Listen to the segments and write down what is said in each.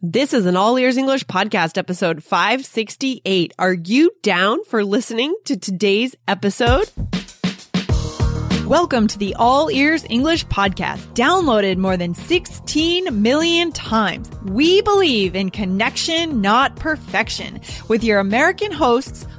This is an All Ears English podcast episode 568. Are you down for listening to today's episode? Welcome to the All Ears English podcast, downloaded more than 16 million times. We believe in connection, not perfection, with your American hosts,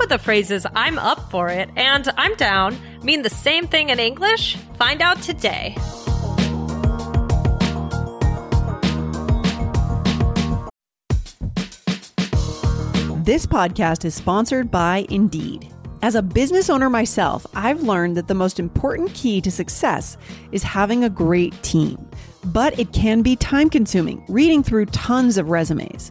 Could the phrases I'm up for it and I'm down mean the same thing in English? Find out today. This podcast is sponsored by Indeed. As a business owner myself, I've learned that the most important key to success is having a great team. But it can be time consuming reading through tons of resumes.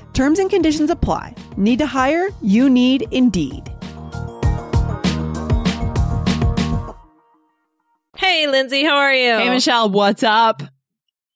Terms and conditions apply. Need to hire? You need Indeed. Hey, Lindsay, how are you? Hey, Michelle, what's up?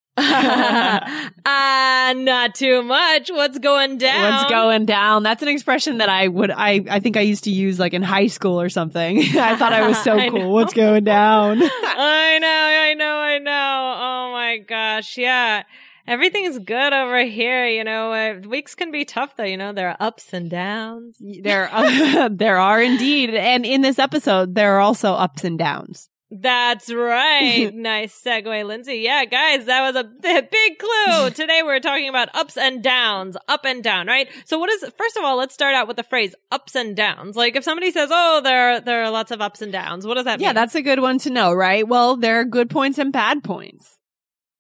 uh, not too much. What's going down? What's going down? That's an expression that I would, I, I think I used to use like in high school or something. I thought I was so I cool. know. What's going down? I know, I know, I know. Oh my gosh, yeah. Everything's good over here, you know. Uh, weeks can be tough though, you know. There are ups and downs. there, uh, there are indeed. And in this episode, there are also ups and downs. That's right. nice segue, Lindsay. Yeah, guys, that was a big clue. Today we're talking about ups and downs, up and down, right? So what is, first of all, let's start out with the phrase ups and downs. Like if somebody says, oh, there, there are lots of ups and downs, what does that Yeah, mean? Yeah, that's a good one to know, right? Well, there are good points and bad points.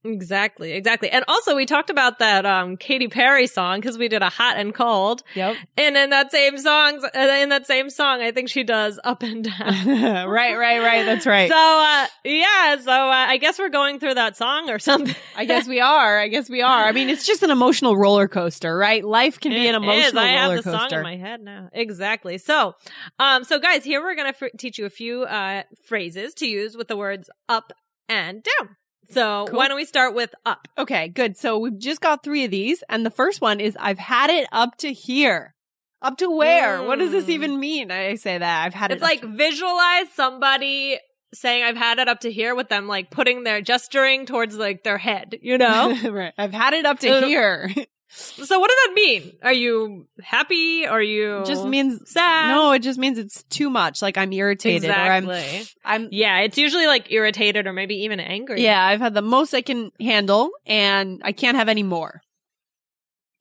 Exactly, exactly. And also we talked about that, um, Katy Perry song because we did a hot and cold. Yep. And in that same song, in that same song, I think she does up and down. right, right, right. That's right. So, uh, yeah, so, uh, I guess we're going through that song or something. I guess we are. I guess we are. I mean, it's just an emotional roller coaster, right? Life can be an It emotional is. I have the song in my head now. Exactly. So, um, so guys, here we're gonna fr- teach you a few uh phrases to use with the words up and down. So Cool. why don't we start with up? okay, good. So we've just got three of these, and the first one is I've had it up to here. Up to where? What does this Mm. even mean? I say that I've had It's it. up like visualize somebody saying I've had it up to here with them like putting their gesturing towards like their head, you know? right. I've had it up to Uh, here. so what does that mean? Are you happy? Are you just means sad? no. It just means it's too much. Like I'm irritated, exactly. or I'm. I'm. yeah, it's usually like irritated or maybe even angry. Yeah, I've had the most I can handle, and I can't have any more.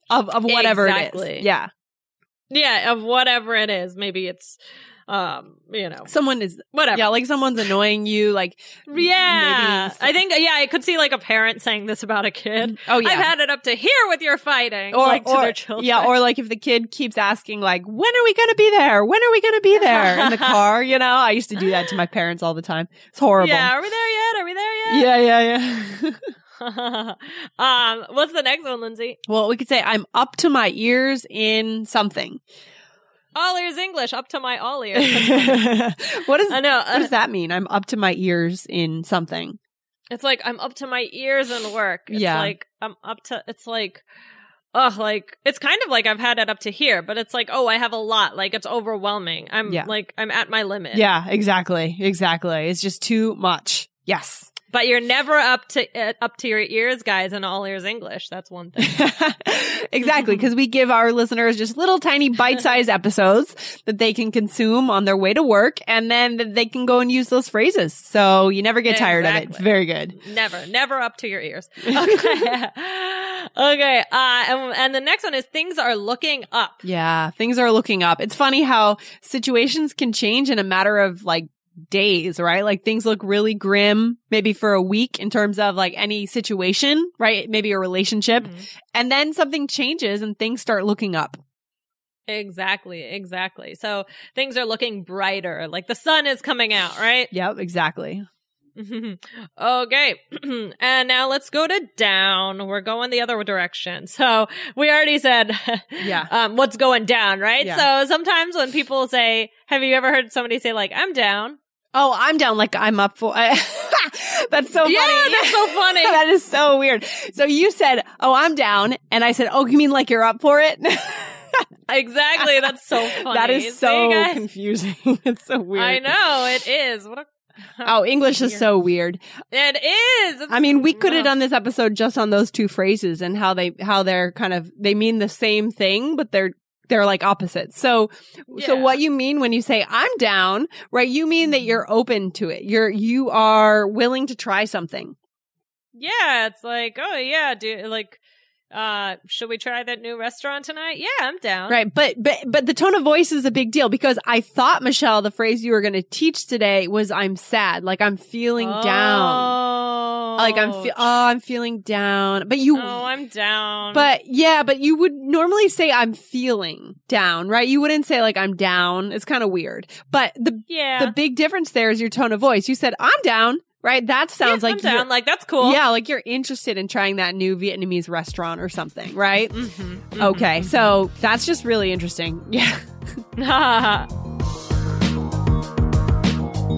Of of whatever it Exactly. is. Yeah. Yeah, of whatever it is. Maybe it's um, you know, Someone is whatever. yeah, like someone's annoying you, like Yeah. I think, yeah, I could see like a parent saying this about a kid. oh yeah. I've had it up to here with your fighting. or, like to or- their children. yeah, or like if the kid keeps asking, like, when are we gonna be there? When are we gonna be there in the car? You know, I used to do that to my parents all the time. It's horrible. Yeah, are we there yet? Are we there yet? yeah, yeah, yeah. um, what's the next one, Lindsay? well, we could say I'm up to my ears in something. All ears English, up to my all ears. what is I know. what does uh, that mean? I'm up to my ears in something. It's like I'm up to my ears in work. It's Yeah. like I'm up to. It's like oh, like it's kind of like I've had it up to here, but it's like, oh, I have a lot. Like it's overwhelming. I'm Yeah. like, I'm at my limit. Yeah, exactly. Exactly. It's just too much. Yes. But you're never up to uh, up to your ears, guys, in all ears English. That's one thing. exactly. Because we give our listeners just little tiny bite sized episodes that they can consume on their way to work and then they can go and use those phrases. So you never get tired of it. It's very good. never, never up to your ears. Okay. okay. Uh, and, and the next one is things are looking up. Yeah. Things are looking up. It's funny how situations can change in a matter of like days, right? Like things look really grim, maybe for a week in terms of like any situation, right? Maybe a relationship. Mhm. And then something changes and things start looking up. Exactly. Exactly. So things are looking brighter. Like the sun is coming out, right? Yep, exactly. okay. and now let's go to down. We're going the other direction. So we already said, Yeah. um, what's going down, right? Yeah. So sometimes when people say, have you ever heard somebody say like, I'm down? Oh, I'm down like I'm up for That's so funny. Yeah, that's so funny. that is so weird. So you said, "Oh, I'm down." And I said, "Oh, you mean like you're up for it?" Exactly. That's so funny. that is so guys? confusing. it's so weird. I know it is. What a Oh, English is so weird. it is. It's- I mean, we could have done this episode just on those two phrases and how they how they're kind of they mean the same thing, but they're they're like opposites. So so what you mean when you say I'm down, right? You mean that you're open to it. You're you are willing to try something. Yeah, it's like, oh yeah, do like uh should we try that new restaurant tonight? Yeah, I'm down. Right. But, but, but the tone of voice is a big deal because I thought, Michelle, the phrase you were going to teach today was I'm sad. Like I'm feeling down. Like I'm, fe- oh, I'm feeling down. But you, Oh, I'm down. but yeah, but you would normally say I'm feeling down, right? You wouldn't say like I'm down. It's kind of weird. But the, yeah. the big difference there is your tone of voice. You said I'm down, right? That sounds Yeah, like I'm down. Like that's cool. Yeah, like you're interested in trying that new Vietnamese restaurant or something, right? Mhm, Okay, so that's just really interesting. Yeah.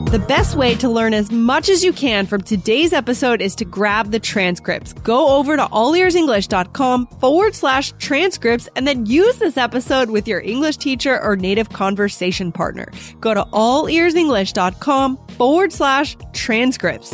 The best way to learn as much as you can from today's episode is to grab the transcripts. Go over to allearsenglish.com forward slash transcripts and then use this episode with your English teacher or native conversation partner. Go to allearsenglish.com forward slash transcripts.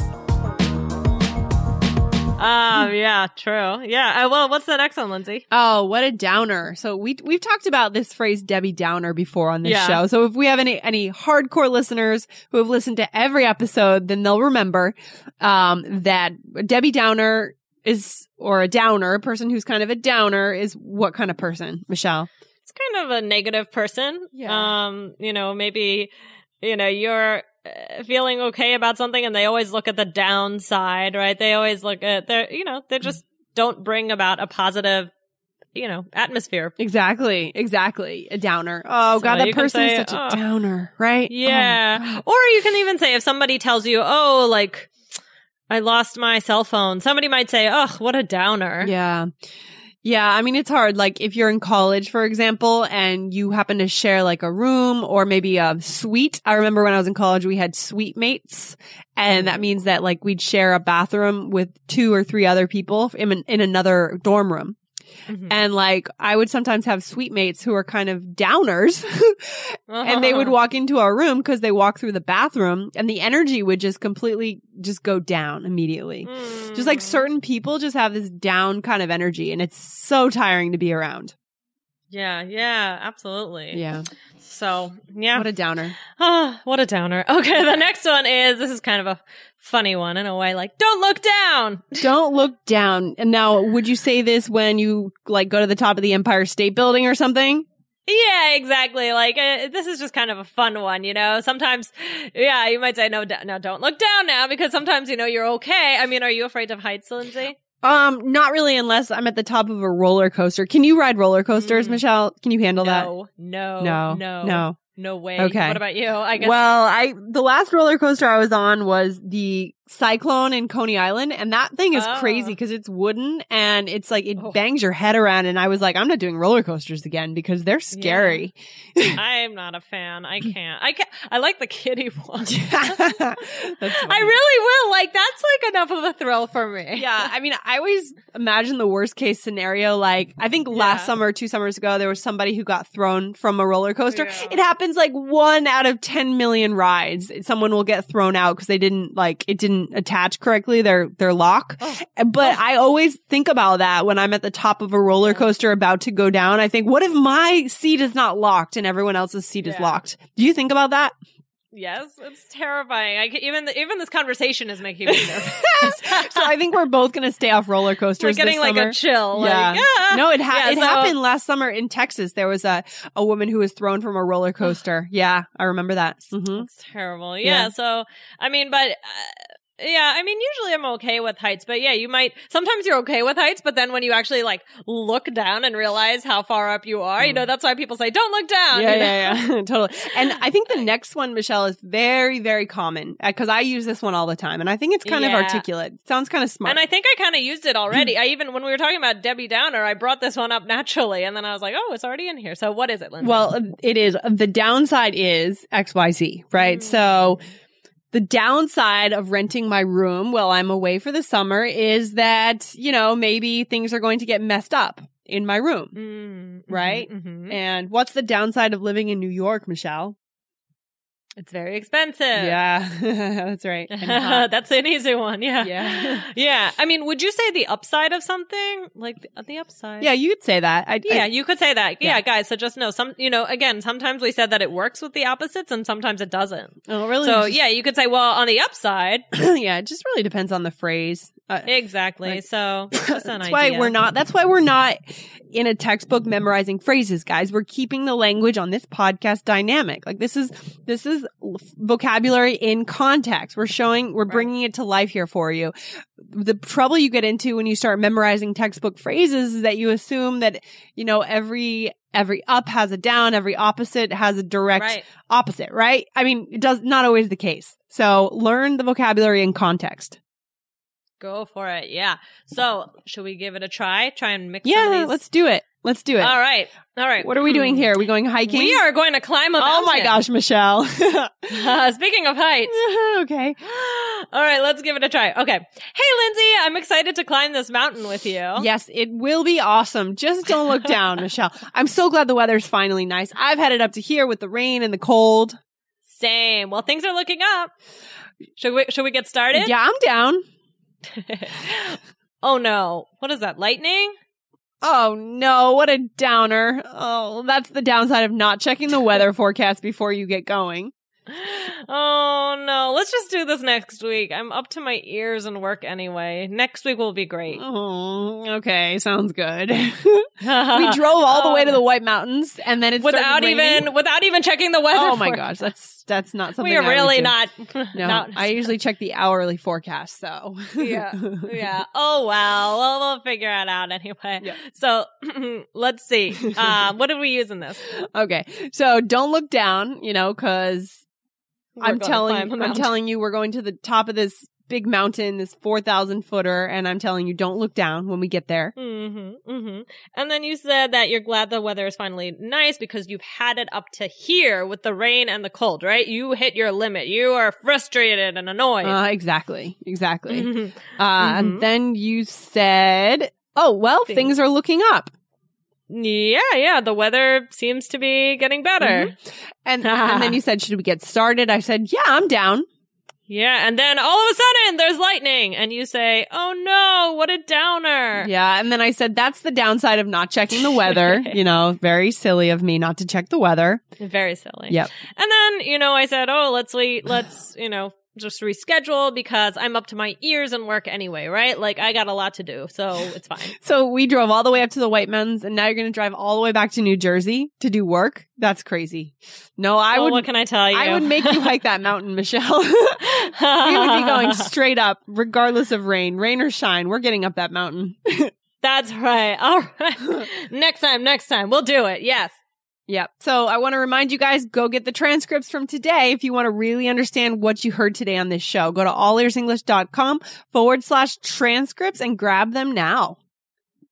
Um, yeah, true. Yeah. Uh, well, what's the next one, Lindsay? Oh, what a downer. So we, we've talked about this phrase Debbie Downer before on this Yeah. show. So if we have any, any hardcore listeners who have listened to every episode, then they'll remember, um, that Debbie Downer is, or a downer, a person who's kind of a downer is what kind of person, Michelle? It's kind of a negative person. Yeah. Um, you know, maybe, you know, you're Uh, feeling okay about something and they always look at the downside, right? They always look at their, you know, they just don't bring about a positive, you know, atmosphere. Exactly. Exactly. A downer. Oh So God, that person is say, such a "Oh." downer, right? Oh, yeah. Oh, or you can even say if somebody tells you, oh, like, I lost my cell phone, somebody might say, oh, what a downer. Yeah. Yeah, I mean, it's hard. Like, if you're in college, for example, and you happen to share like a room or maybe a suite. I remember when I was in college, we had suite mates. And that means that like we'd share a bathroom with two or three other people in, in another dorm room. Mhm. And like, I would sometimes have suite mates who are kind of downers and they would walk into our room because they walk through the bathroom and the energy would just completely just go down immediately. Just like Mm. certain people just have this down kind of energy and it's so tiring to be around. Yeah, yeah, absolutely. Yeah. So, yeah. What a downer. Ah, what a downer. Okay, the next one is this is kind of a funny one in a way like don't look down. Don't look down. And now, would you say this when you like go to the top of the Empire State Building or something? Yeah, exactly. Like uh, this is just kind of a fun one, you know. Sometimes yeah, you might say no d- no don't look down now because sometimes you know you're okay. I mean, are you afraid of heights, Lindsay? Um, not really unless I'm at the top of a roller coaster. Can you ride roller coasters, Mm. Michelle? Can you handle no, that? No. no, No. no way. Okay. What about you? I guess. Well, I the last roller coaster I was on was the Cyclone in Coney Island, and that thing is Oh. crazy because it's wooden and it's like it Oh. bangs your head around. And I was like, I'm not doing roller coasters again because they're scary. I'm not a fan. I can't. I can I like the kitty one. I really will. Like that's like enough of a thrill for me. yeah, I mean, I always imagine the worst case scenario. Like, I think last Yeah. summer, two summers ago, there was somebody who got thrown from a roller coaster. Yeah. It happens like one out of 10 million rides. Someone will get thrown out because they didn't like, it didn't attach correctly, their, their lock. Oh. But I always think about that when I'm at the top of a roller coaster about to go down. I think, what if my seat is not locked and everyone else's seat is locked? Do you think about that? Yes, it's terrifying. I even the, even this conversation is making me nervous. so I think we're both going to stay off roller coasters. like getting like summer. a chill. Yeah. Like, ah. No, it ha- Yeah, it so- happened last summer in Texas. There was a a woman who was thrown from a roller coaster. yeah, I remember that. Mm-hmm. It's terrible. Yeah. Yeah. So, I mean, but uh, yeah, I mean, usually I'm okay with heights, but yeah, you might, sometimes you're okay with heights, but then when you actually like look down and realize how far up you are, you know, that's why people say, don't look down. Mm. Yeah, you know? yeah, yeah, totally. And I think the next one, Michelle, is very, very common because I use this one all the time, and I think it's kind Yeah. of articulate. Sounds kind of smart. And I think I kind of used it already. I even, when we were talking about Debbie Downer, I brought this one up naturally, and then I was like, oh, it's already in here. So what is it, Lindsay? Well, it is. The downside is XYZ, right? Mm. So the downside of renting my room while I'm away for the summer is that, you know, maybe things are going to get messed up in my room. Mm, right? mhm, mhm. And what's the downside of living in New York, Michelle? It's very expensive. Yeah, that's right. That's an easy one. Yeah. Yeah. Yeah. I mean, would you say the upside of something? Like the, the upside? yeah, you could say that. I, Yeah, I- you could say that. Yeah, Yeah. guys. So just know some, you know, again, sometimes we said that it works with the opposites and sometimes it doesn't. oh, really? So yeah, you could say, well, on the upside, yeah. It just really depends on the phrase. Uh, exactly. Like- so that's idea. why we're not. That's why we're not in a textbook memorizing phrases, guys. We're keeping the language on this podcast dynamic. Like this is this is vocabulary in context. We're showing. We're Right. bringing it to life here for you. The trouble you get into when you start memorizing textbook phrases is that you assume that you know every every up has a down, every opposite has a direct right. opposite, right? I mean, it does not always the case. So learn the vocabulary in context. Go for it. Yeah. So should we give it a try? Try and mix. Yeah, let's do it. Let's do it. All right. All right. What are we doing here? Are we going hiking? We are going to climb a mountain. Oh my gosh, Michelle. Uh, speaking of heights. okay. All right, let's give it a try. Okay. Hey, Lindsay, I'm excited to climb this mountain with you. Yes, it will be awesome. Just don't look down, Michelle. I'm so glad the weather's finally nice. I've headed up to here with the rain and the cold. Same. Well, things are looking up. Should we should we get started? Yeah, I'm down. oh no. What is that? Lightning? Oh no, what a downer. Oh, that's the downside of not checking the weather forecast before you get going. Oh no. Let's just do this next week. I'm up to my ears in work anyway. Next week will be great. Oh, okay, sounds good. we drove all the way to oh. the White Mountains and then it's without even without even checking the weather. Oh my gosh, that's that's not something we are really not. No, not I usually check the hourly forecast. So yeah, yeah. Oh well, well we'll figure it out anyway. Yeah. So let's see. Uh, what did we use in this? okay, so don't look down. You know, because I'm telling I'm telling you, we're going to the top of this big mountain, this four thousand footer, and I'm telling you, don't look down when we get there. Mm-hmm, mm-hmm. And then you said that you're glad the weather is finally nice because you've had it up to here with the rain and the cold, right? You hit your limit. You are frustrated and annoyed. Uh, exactly, exactly. Mhm. Uh. And then you said, "Oh well, things, Things. are looking up." Yeah, yeah. The weather seems to be getting better. Mm-hmm. And and then you said, "Should we get started?" I said, "Yeah, I'm down." Yeah, and then all of a sudden there's lightning, and you say, "Oh no, what a downer!" Yeah, and then I said that's the downside of not checking the weather. you know, very silly of me not to check the weather. Very silly. Yep. And then, you know, I said, oh, let's wait, let's, you know, just reschedule because I'm up to my ears in work anyway, right? Like I got a lot to do, so it's fine. So we drove all the way up to the White Mountains, and now you're going to drive all the way back to New Jersey to do work. That's crazy. No, I well, would. what can I tell you? I would make you hike that mountain, Michelle. we would be going straight up, regardless of rain, rain or shine. We're getting up that mountain. That's right. All right. next time, next time. We'll do it. Yes. Yep. So I want to remind you guys go get the transcripts from today if you want to really understand what you heard today on this show. Go to allearsenglish.com forward slash transcripts and grab them now.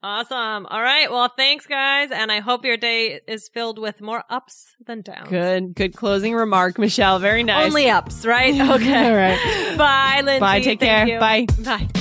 Awesome. All right. Well, thanks, guys. And I hope your day is filled with more ups than downs. Good. Good closing remark, Michelle. Very nice. Only ups, right? Okay. All right. Bye, Lindsay. Bye. Take Thank care. you. Bye. Bye.